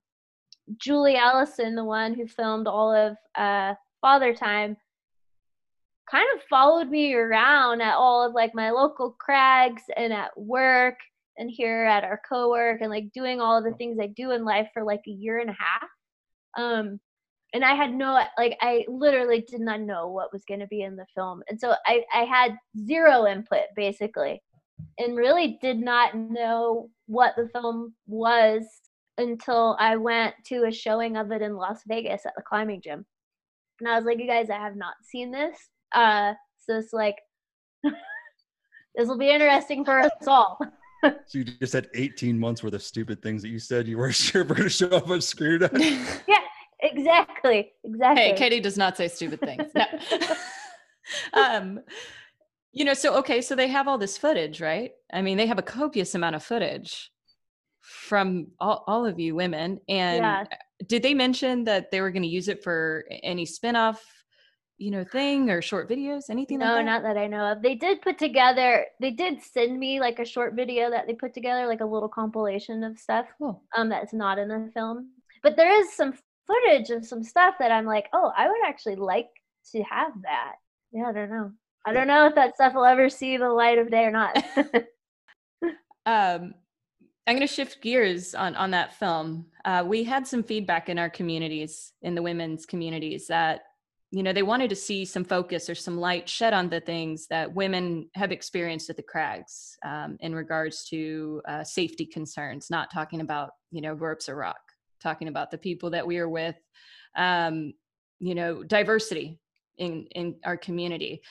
Julie Ellison, the one who filmed all of uh, Father Time, kind of followed me around at all of like my local crags and at work and here at our co-work and like doing all the things I do in life for like a year and a half. Um, and I had no like I literally did not know what was going to be in the film, and so I I had zero input basically, and really did not know what the film was until I went to a showing of it in Las Vegas at the climbing gym, and I was like, you guys, I have not seen this, uh, so it's like. this will be interesting for us all. so you just had 18 months worth of stupid things that you said you weren't sure were going to show up on screen. or not. yeah, exactly, exactly. hey, Katie does not say stupid things. No. um, you know, so okay, so they have all this footage, right? I mean, they have a copious amount of footage from all, all of you women. And Yeah. did they mention that they were going to use it for any spin-off, you know, thing or short videos, anything No, like that? not that I know of. They did put together. They did send me like a short video that they put together, like a little compilation of stuff. Cool. Um, that's not in the film, but there is some footage of some stuff that I'm like, oh, I would actually like to have that. Yeah, I don't know. I don't know if that stuff will ever see the light of day or not. um i'm going to shift gears on on that film. Uh, we had some feedback in our communities in the women's communities that you know they wanted to see some focus or some light shed on the things that women have experienced at the crags um, in regards to uh, safety concerns not talking about you know ropes or rock talking about the people that we are with um, you know diversity in in our community.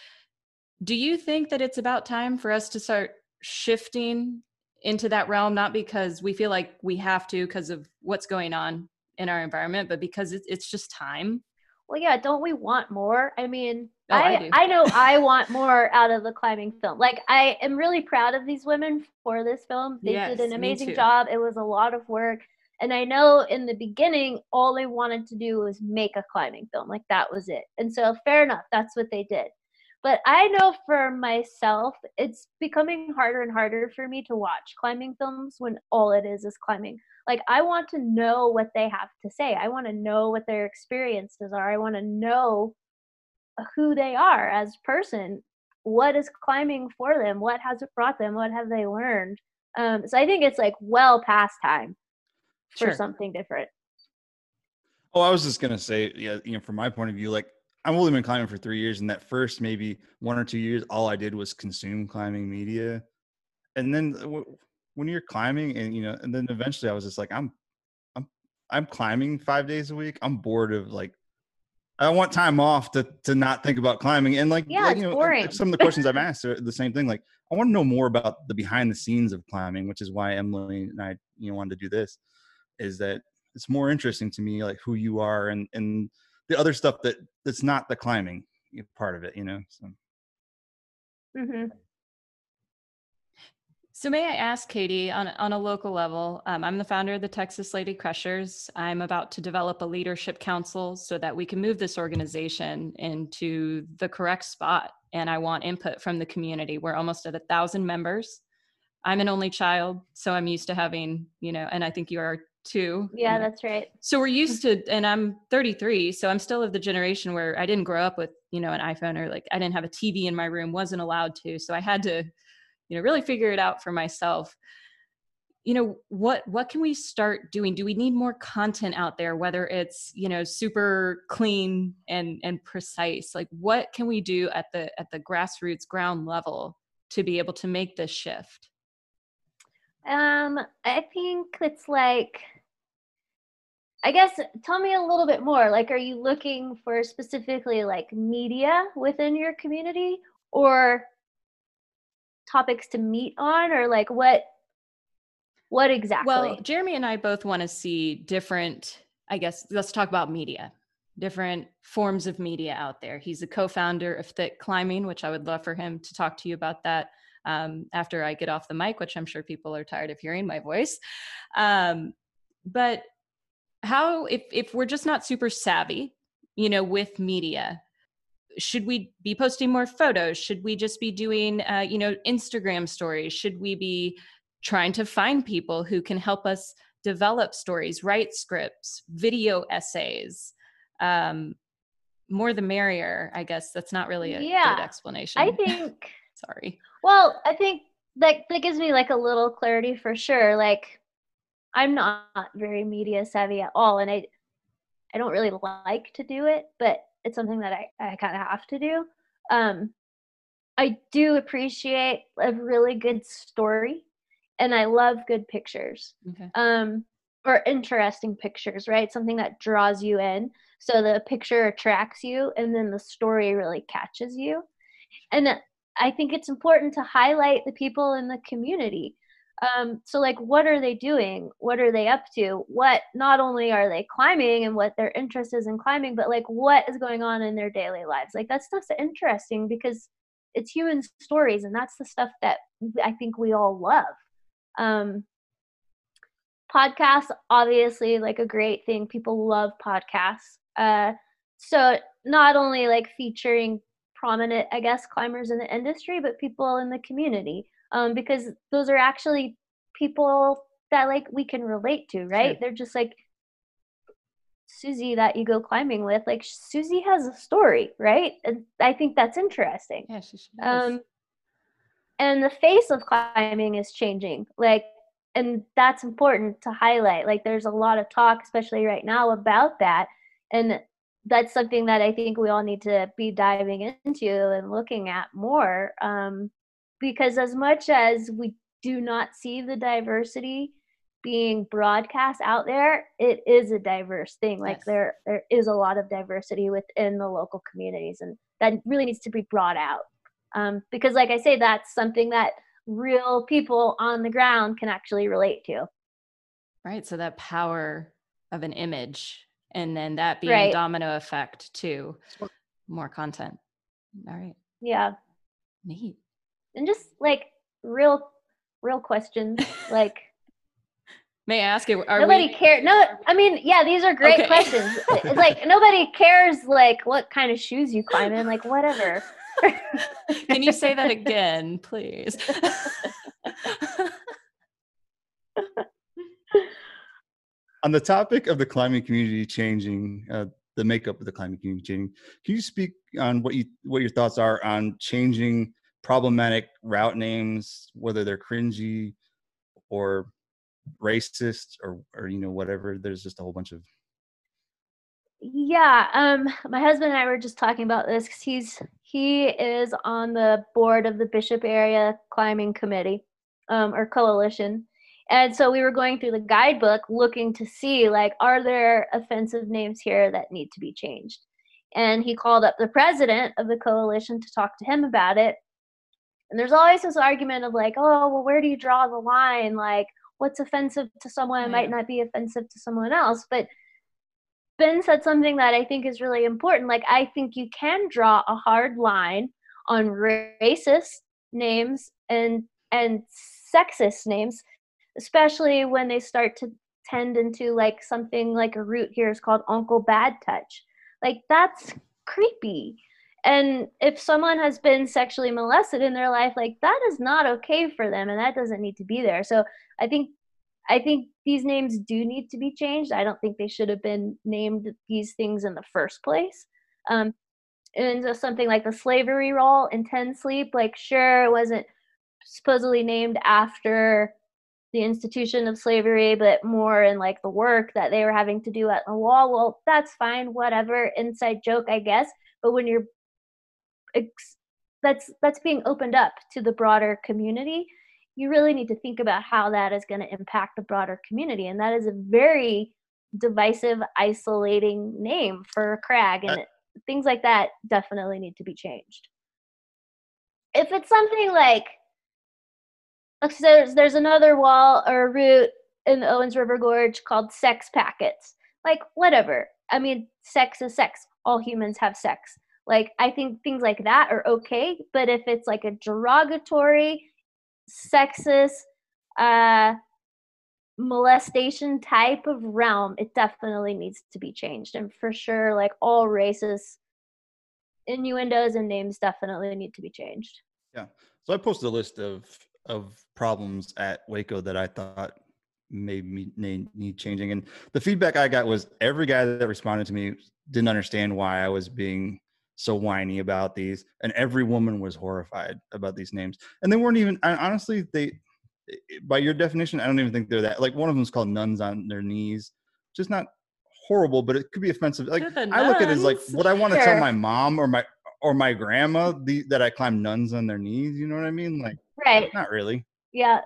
Do you think that it's about time for us to start shifting into that realm not because we feel like we have to because of what's going on in our environment but because it's, it's just time well, yeah, don't we want more? I mean, Oh, I I. I know I want more out of the climbing film. Like, I am really proud of these women for this film. They Yes, did an amazing job. It was a lot of work. And I know in the beginning, all they wanted to do was make a climbing film. Like, that was it. And so, fair enough, that's what they did. But I know for myself, it's becoming harder and harder for me to watch climbing films when all it is is climbing. Like i want to know what they have to say. I want to know what their experiences are. I want to know who they are as person. What is climbing for them? What has it brought them? What have they learned? Um, so i think it's like well past time for Sure. something different. Oh, I was just gonna say, yeah, you know, from my point of view, like I've only been climbing for three years, and that first maybe one or two years, all I did was consume climbing media, and then uh, w- when you're climbing, and you know, and then eventually I was just like, I'm, I'm, I'm climbing five days a week. I'm bored of like, I want time off to to not think about climbing, and like, Yeah, like, you know, boring. some of the questions I've asked are the same thing. Like, I want to know more about the behind the scenes of climbing, which is why Emily and I, you know, wanted to do this. Is that it's more interesting to me like who you are and and the other stuff that that's not the climbing part of it you know so hmm So may I ask, Katie, on on a local level, um, I'm the founder of the Texas Lady Crushers. I'm about to develop a leadership council so that we can move this organization into the correct spot. And I want input from the community. We're almost at a thousand members. I'm an only child, so I'm used to having, you know, and I think you are too. Yeah, that's right. So we're used to, and I'm 33, so I'm still of the generation where I didn't grow up with, you know, an iPhone or like I didn't have a TV in my room, wasn't allowed to. So I had to, you know, really figure it out for myself. You know, what what can we start doing? Do we need more content out there, whether it's, you know, super clean and and precise? Like what can we do at the at the grassroots ground level to be able to make this shift? Um, I think it's like I guess tell me a little bit more. Like, are you looking for specifically like media within your community or topics to meet on or like what what exactly? Well, Jeremy and I both want to see different, I guess, let's talk about media, different forms of media out there. He's a co founder of Thick Climbing, which I would love for him to talk to you about that um, after I get off the mic, which I'm sure people are tired of hearing my voice. Um, but how if if we're just not super savvy you know with media should we be posting more photos? Should we just be doing uh, you know instagram stories? Should we be trying to find people who can help us develop stories write scripts video essays? Um, more the merrier i guess. That's not really a yeah, good explanation. i think sorry well i think that that gives me like a little clarity for sure like I'm not very media savvy at all, and I I don't really like to do it, but it's something that I, I kind of have to do. Um, I do appreciate a really good story, and I love good pictures. Okay. Um, or interesting pictures, right? Something that draws you in. So the picture attracts you, and then the story really catches you. And I think it's important to highlight the people in the community. Um, so like what are they doing? What are they up to? What not only are they climbing and what their interest is in climbing but like what is going on in their daily lives? Like that stuff's interesting because it's human stories and that's the stuff that i think we all love. Um, podcasts obviously like a great thing. People love podcasts. Uh, so not only like featuring prominent i guess climbers in the industry but people in the community um, because those are actually people that like we can relate to, right? Sure. They're just like Susie that you go climbing with. Like Susie has a story, right? And I think that's interesting. Yeah, she, she um, and the face of climbing is changing. Like, and that's important to highlight. Like, there's a lot of talk, especially right now, about that, and that's something that I think we all need to be diving into and looking at more. Um, because as much as we do not see the diversity being broadcast out there, it is a diverse thing. Like yes. there there is a lot of diversity within the local communities, and that really needs to be brought out. Um, because, like I say, that's something that real people on the ground can actually relate to. Right. So that power of an image, and then that being right. domino effect to more content. All right. Yeah. Neat and just like real real questions like may i ask you nobody we... care no i mean yeah these are great okay. questions it's like nobody cares like what kind of shoes you climb in like whatever can you say that again please on the topic of the climbing community changing uh, the makeup of the climbing community changing can you speak on what you what your thoughts are on changing problematic route names, whether they're cringy or racist or or you know whatever. There's just a whole bunch of yeah um my husband and i were just talking about this because he's he is on the board of the bishop area climbing committee um or coalition and so we were going through the guidebook looking to see like are there offensive names here that need to be changed and he called up the president of the coalition to talk to him about it and there's always this argument of like, oh, well, where do you draw the line? Like, what's offensive to someone might not be offensive to someone else. But Ben said something that I think is really important. Like, I think you can draw a hard line on racist names and and sexist names, especially when they start to tend into like something like a root here is called Uncle Bad Touch. Like that's creepy and if someone has been sexually molested in their life like that is not okay for them and that doesn't need to be there so i think I think these names do need to be changed. I don't think they should have been named these things in the first place. Um, and so something like the slavery role in 10 sleep, like sure, it wasn't supposedly named after the institution of slavery, but more in like the work that they were having to do at the wall. Well, that's fine, whatever. Inside joke, I guess. But when you're ex- that's that's being opened up to the broader community, you really need to think about how that is going to impact the broader community, and that is a very divisive, isolating name for crag, and things like that definitely need to be changed. If it's something like so there's there's another wall or route in the Owens River Gorge called sex packets. Like whatever. I mean, sex is sex. All humans have sex. Like I think things like that are okay, but if it's like a derogatory, sexist, uh, molestation type of realm, it definitely needs to be changed. And for sure, like all races, innuendos and names definitely need to be changed. Yeah. So I posted a list of of problems at Hueco that I thought made me need changing. And the feedback I got was every guy that responded to me didn't understand why I was being so whiny about these, and every woman was horrified about these names. And they weren't even honestly they by your definition, I don't even think they're that like one of them is called nuns on their knees, just not horrible, but it could be offensive. Like I look at it as like what I want to sure. tell my mom or my or my grandma the, that I climb nuns on their knees. You know what I mean? Like right? Not really. Yeah,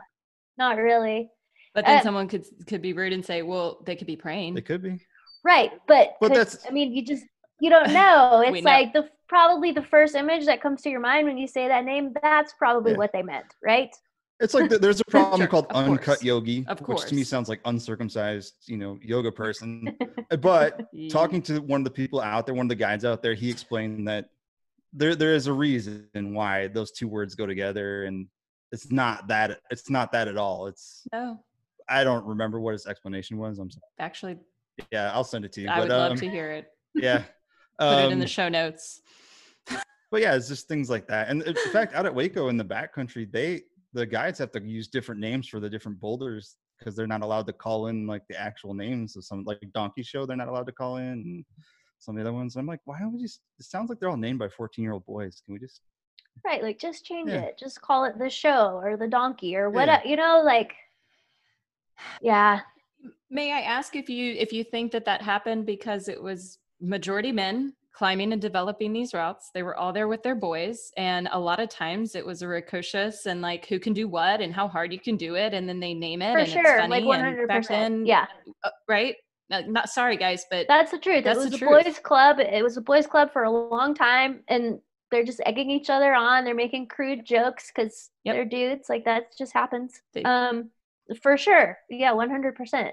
not really. But then uh, someone could could be rude and say, "Well, they could be praying." They could be. Right, but but that's. I mean, you just you don't know. It's know. like the probably the first image that comes to your mind when you say that name. That's probably yeah. what they meant, right? It's like the, there's a problem sure, called uncut course. yogi, which to me sounds like uncircumcised, you know, yoga person. but talking to one of the people out there, one of the guides out there, he explained that there there is a reason why those two words go together, and it's not that it's not that at all. It's no. I don't remember what his explanation was. I'm sorry. Actually, yeah, I'll send it to you. I but, would love um, to hear it. Yeah, put um, it in the um, show notes. but yeah, it's just things like that. And in fact, out at Hueco in the backcountry, they the guides have to use different names for the different boulders because they're not allowed to call in like the actual names of some like donkey show. They're not allowed to call in some of the other ones. I'm like, why don't we just? It sounds like they're all named by 14 year old boys. Can we just? Right, like just change yeah. it. Just call it the show or the donkey or what? Yeah. You know, like, yeah. May I ask if you if you think that that happened because it was majority men climbing and developing these routes. They were all there with their boys. And a lot of times it was a precocious and like who can do what and how hard you can do it. And then they name it. For and sure. It's funny. Like 100%. And back then, yeah. Uh, right? Uh, not sorry guys, but that's the truth. That's it was a truth. boys club. It was a boys club for a long time. And they're just egging each other on. They're making crude jokes because yep. they're dudes. Like that just happens. They, um, for sure. Yeah, 100%.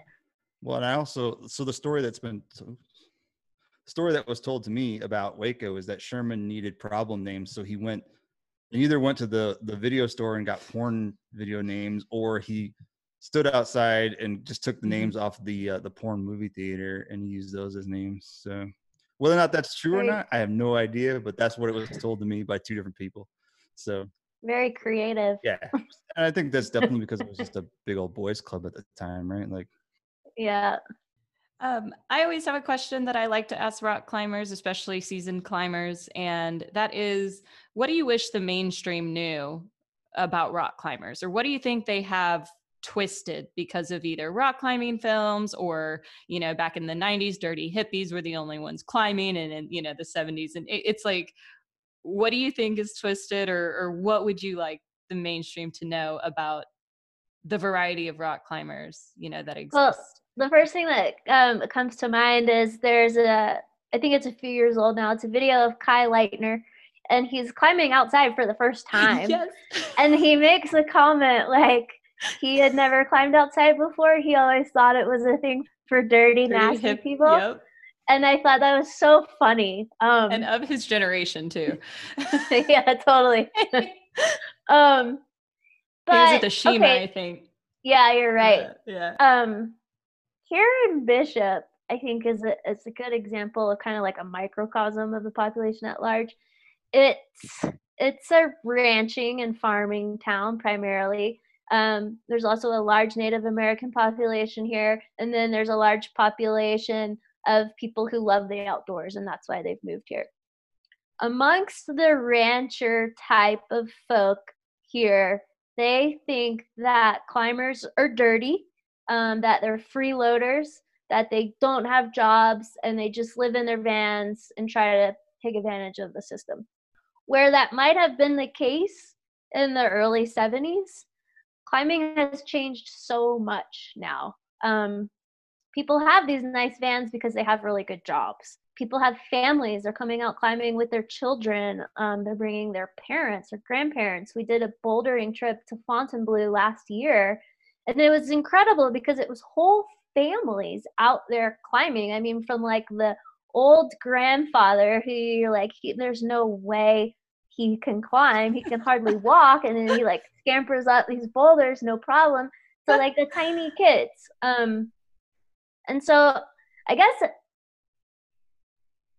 Well, and I also, so the story that's been, so story that was told to me about Hueco is that Sherman needed problem names, so he went he either went to the the video store and got porn video names, or he stood outside and just took the mm-hmm. names off the uh, the porn movie theater and used those as names. So whether or not that's true or not, I have no idea, but that's what it was told to me by two different people. So very creative. Yeah, and I think that's definitely because it was just a big old boys club at the time, right? Like, yeah. Um, I always have a question that I like to ask rock climbers, especially seasoned climbers, and that is what do you wish the mainstream knew about rock climbers? Or what do you think they have twisted because of either rock climbing films or, you know, back in the 90s, dirty hippies were the only ones climbing, and in, you know, the 70s. And it, it's like, what do you think is twisted, or, or what would you like the mainstream to know about the variety of rock climbers, you know, that exist? Well, the first thing that um, comes to mind is there's a I think it's a few years old now. It's a video of Kai Lightner, and he's climbing outside for the first time. yes. And he makes a comment like he had never climbed outside before. He always thought it was a thing for dirty, dirty nasty hip, people. Yep. And I thought that was so funny. Um, and of his generation too. yeah, totally. um, but, he was at the Shima, okay. I think. Yeah, you're right. Yeah. yeah. Um, Karen Bishop, I think, is a is a good example of kind of like a microcosm of the population at large. It's it's a ranching and farming town primarily. Um, there's also a large Native American population here, and then there's a large population of people who love the outdoors, and that's why they've moved here. Amongst the rancher type of folk here, they think that climbers are dirty, um, that they're freeloaders, that they don't have jobs, and they just live in their vans and try to take advantage of the system. Where that might have been the case in the early 70s, climbing has changed so much now. Um, people have these nice vans because they have really good jobs. People have families. They're coming out climbing with their children. Um, they're bringing their parents or grandparents. We did a bouldering trip to Fontainebleau last year, and it was incredible because it was whole families out there climbing. I mean, from like the old grandfather who you're like, he, there's no way he can climb. He can hardly walk, and then he like scampers up these boulders, no problem. So like the tiny kids. Um, and so I guess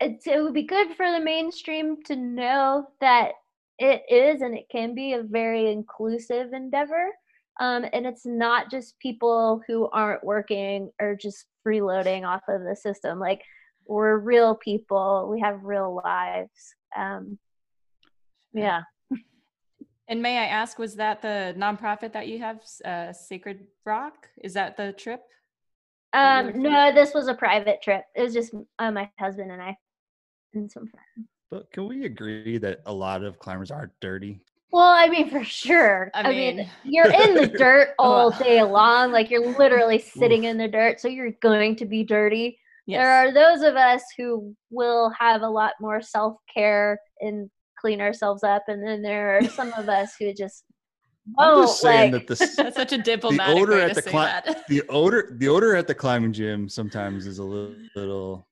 it, it would be good for the mainstream to know that it is and it can be a very inclusive endeavor. Um, and it's not just people who aren't working or just freeloading off of the system. Like we're real people. We have real lives. Um, yeah. And may I ask, was that the nonprofit that you have, uh, Sacred Rok? Is that the trip? Um, no, this was a private trip. It was just uh, my husband and I and some friends. But can we agree that a lot of climbers are dirty? Well, I mean, for sure. I I mean, mean- you're in the dirt all day long. Like you're literally sitting in the dirt, so you're going to be dirty. Yes. There are those of us who will have a lot more self care and clean ourselves up, and then there are some of us who just Oh, I'm just saying like, that the That's such a diplomatic odor way at to the say cli- that. the odor the odor at the climbing gym sometimes is a little little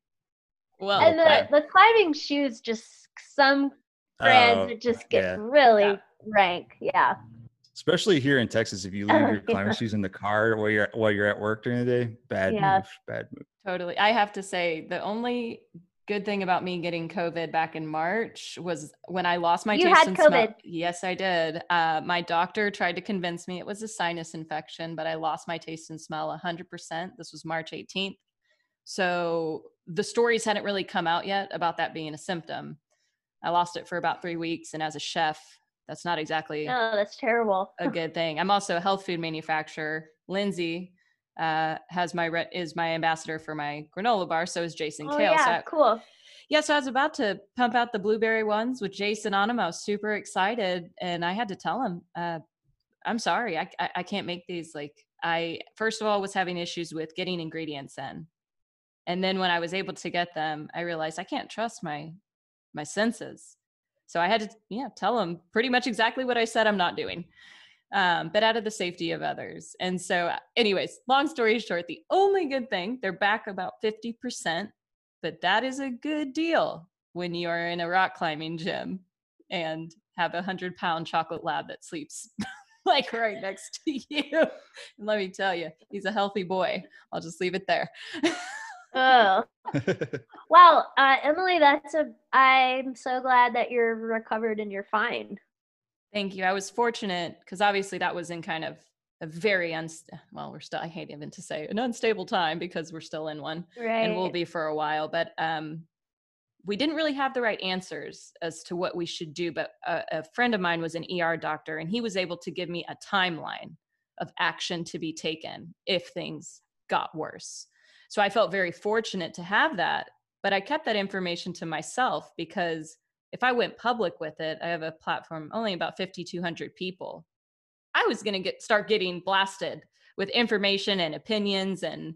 Well, and the, I- the climbing shoes just some brands Oh, that just get yeah. really Yeah. rank. Yeah. especially here in Texas if you leave your climbing shoes in the car while you're while you're at work during the day bad Yeah. move bad move Totally. I have to say, the only good thing about me getting COVID back in March was when I lost my You taste had and smell. Yes, I did. Uh, my doctor tried to convince me it was a sinus infection, but I lost my taste and smell 100%. This was March 18th. So the stories hadn't really come out yet about that being a symptom. I lost it for about three weeks. And as a chef, that's not exactly Oh, that's terrible. a good thing. I'm also a health food manufacturer. Lindsay uh, has my re- is my ambassador for my granola bar. So is Jason Oh Kale. So yeah, I- cool. yeah, so I was about to pump out the blueberry ones with Jason on them. I was super excited, and I had to tell him, uh, "I'm sorry, I, I I can't make these." Like, I first of all was having issues with getting ingredients in, and then when I was able to get them, I realized I can't trust my my senses. So I had to, yeah, tell him pretty much exactly what I said I'm not doing, um, but out of the safety of others. And so, anyways, long story short, the only good thing they're back about fifty percent but that is a good deal when you are in a rock climbing gym and have a hundred pound chocolate lab that sleeps like right next to you. And let me tell you, he's a healthy boy. I'll just leave it there. Oh, wow, uh, Emily, that's a. I'm so glad that you're recovered and you're fine. Thank you. I was fortunate because obviously that was in kind of a very unst well, we're still I hate even to say an unstable time because we're still in one. Right. and will be for a while. But um, we didn't really have the right answers as to what we should do. But a, a friend of mine was an ER doctor, and he was able to give me a timeline of action to be taken if things got worse. So I felt very fortunate to have that. But I kept that information to myself because if I went public with it, I have a platform only about 5,200 people. I was going to get start getting blasted with information and opinions and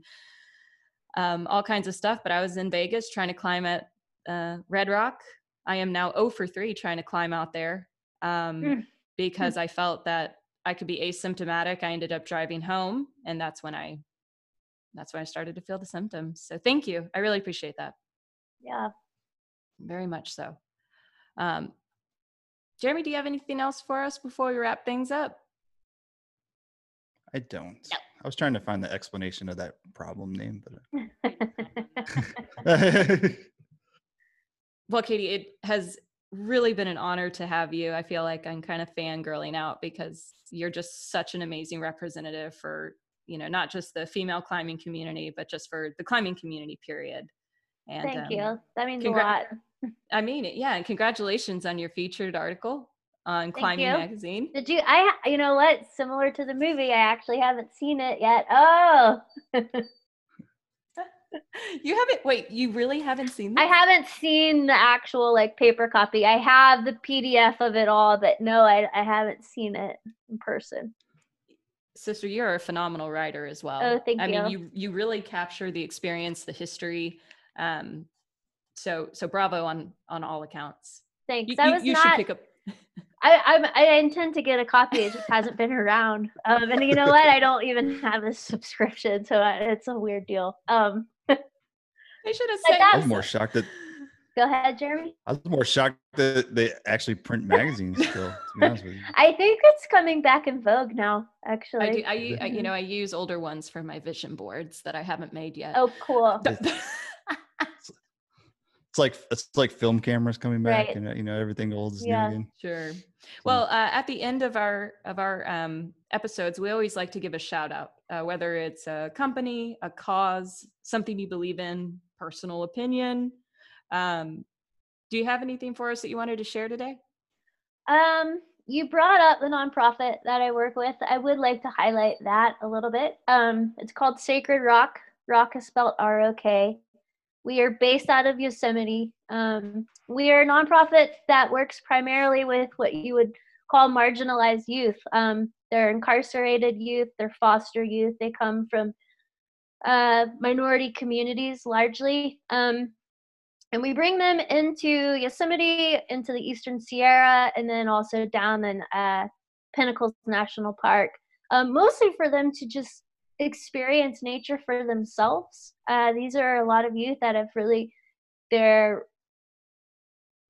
um, all kinds of stuff. But I was in Vegas trying to climb at uh, Red Rock. I am now 0 for 3 trying to climb out there um, Mm. because I felt that I could be asymptomatic. I ended up driving home, and that's when I that's when I started to feel the symptoms. So thank you. I really appreciate that yeah. very much so. Um, Jeremy, do you have anything else for us before we wrap things up? i don't Yep. i was trying to find the explanation of that problem name but Well, Katie, it has really been an honor to have you. I feel like I'm kind of fangirling out because you're just such an amazing representative for, you know, not just the female climbing community, but just for the climbing community, period. And, Thank um, you. That means congra- a lot. I mean it. Yeah. And congratulations on your featured article on Thank Climbing you. Magazine. Did you? I, you know what? Similar to the movie, I actually haven't seen it yet. Oh. you haven't wait you really haven't seen this? i haven't seen the actual like paper copy i have the pdf of it all but no i, I haven't seen it in person sister you're a phenomenal writer as well oh thank i you mean you you really capture the experience the history um so so bravo on on all accounts thanks you, I was you, you not, should pick up I, I, I intend to get a copy. It just hasn't been around. Um, and you know what? I don't even have a subscription, so it's a weird deal. Um, I should have said. I'm more shocked that. Go ahead, Jeremy. I was more shocked that they actually print magazines still. To be honest with you. I think it's coming back in vogue now. Actually, I do. I, I you know I use older ones for my vision boards that I haven't made yet. Oh, cool. It's like it's like film cameras coming back right. and you know everything old is yeah. new again. Sure. Well, uh, at the end of our of our um, episodes, we always like to give a shout out, uh, whether it's a company, a cause, something you believe in, personal opinion. Um, do you have anything for us that you wanted to share today? Um, you brought up the nonprofit that I work with. I would like to highlight that a little bit. Um, it's called Sacred Rok. Rok is spelled R O K. We are based out of Yosemite. Um, we are a nonprofit that works primarily with what you would call marginalized youth. Um, they're incarcerated youth, they're foster youth. They come from uh, minority communities largely. Um, and we bring them into Yosemite, into the Eastern Sierra, and then also down in uh, Pinnacles National Park, um, mostly for them to just experience nature for themselves. Uh, these are a lot of youth that have really their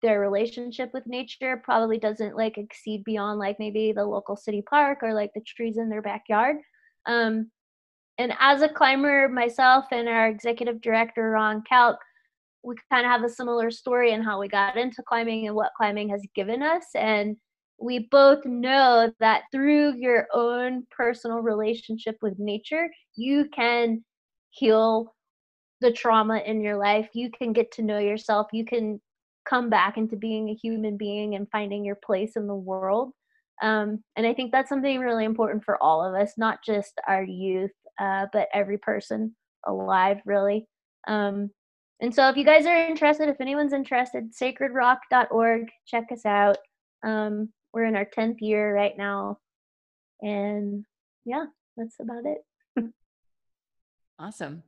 their relationship with nature probably doesn't like exceed beyond like maybe the local city park or like the trees in their backyard. Um, and as a climber myself and our executive director ron Kauk, we kind of have a similar story in how we got into climbing and what climbing has given us and we both know that through your own personal relationship with nature you can heal the trauma in your life you can get to know yourself you can come back into being a human being and finding your place in the world um, and i think that's something really important for all of us not just our youth uh, but every person alive, really. Um, and so, if you guys are interested, if anyone's interested, sacredrok.org, check us out. Um, we're in our 10th year right now. And yeah, that's about it. awesome.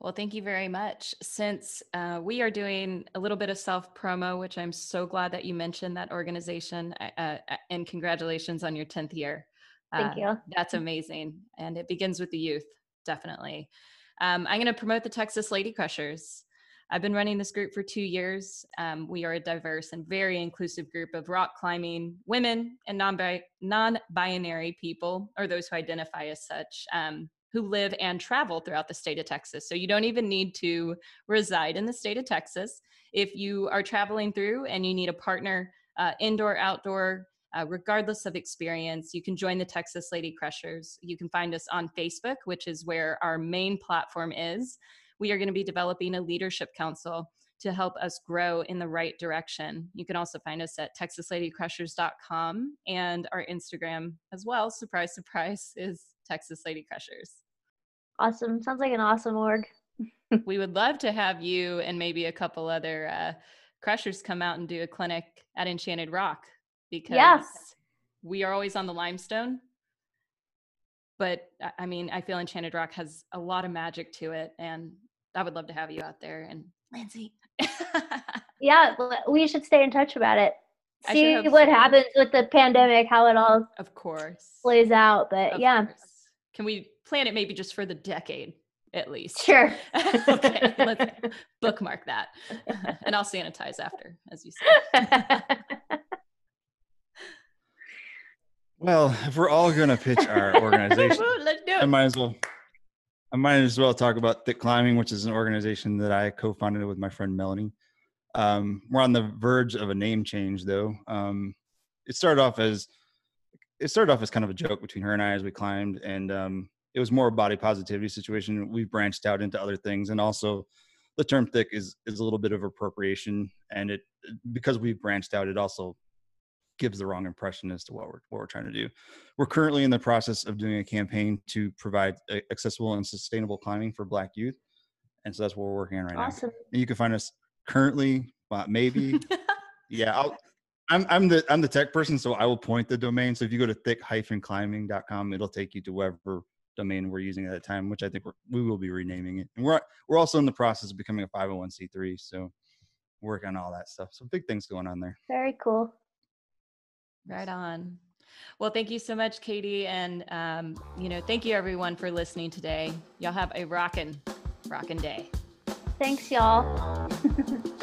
Well, thank you very much. Since uh, we are doing a little bit of self promo, which I'm so glad that you mentioned that organization, uh, uh and congratulations on your 10th year. Thank uh, you. That's amazing. And it begins with the youth, definitely. Um, I'm going to promote the Texas Lady Crushers. I've been running this group for two years. Um, we are a diverse and very inclusive group of rock climbing women and non binary people, or those who identify as such, um, who live and travel throughout the state of Texas. So you don't even need to reside in the state of Texas. If you are traveling through and you need a partner, uh, indoor, outdoor, uh, regardless of experience. You can join the Texas Lady Crushers. You can find us on Facebook, which is where our main platform is. We are going to be developing a leadership council to help us grow in the right direction. You can also find us at texasladycrushers.com and our Instagram as well. Surprise, surprise, is Texas Lady Crushers. Awesome. Sounds like an awesome org. we would love to have you and maybe a couple other uh, crushers come out and do a clinic at Enchanted Rock because yes. we are always on the limestone. But I mean, I feel Enchanted Rock has a lot of magic to it, and I would love to have you out there. And Lindsay. yeah, we should stay in touch about it. See what so. happens with the pandemic, how it all of course plays out. But of yeah. Course. Can we plan it maybe just for the decade? at least. Sure. okay, let's bookmark that. and I'll sanitize after, as you said. Well, if we're all going to pitch our organization, I might as well. I might as well talk about Thick Climbing, which is an organization that I co-founded with my friend Melanie. Um, we're on the verge of a name change, though. Um, it started off as it started off as kind of a joke between her and I as we climbed, and um, it was more a body positivity situation. We've branched out into other things, and also the term thick is is a little bit of appropriation, and it because we've branched out, it also gives the wrong impression as to what we're what we're trying to do. We're currently in the process of doing a campaign to provide accessible and sustainable climbing for Black youth, and so that's what we're working on right awesome. now. And you can find us currently, well, maybe, yeah. I'll, I'm I'm the I'm the tech person, so I will point the domain. So if you go to thick-climbing.com, it'll take you to wherever domain we're using at the time, which I think we're, we will be renaming it. And we're we're also in the process of becoming a 501c3, so work on all that stuff. So big things going on there. Very cool. Right on. Well, thank you so much, Katie. And, um, you know, thank you everyone for listening today. Y'all have a rockin', rockin' day. Thanks, y'all.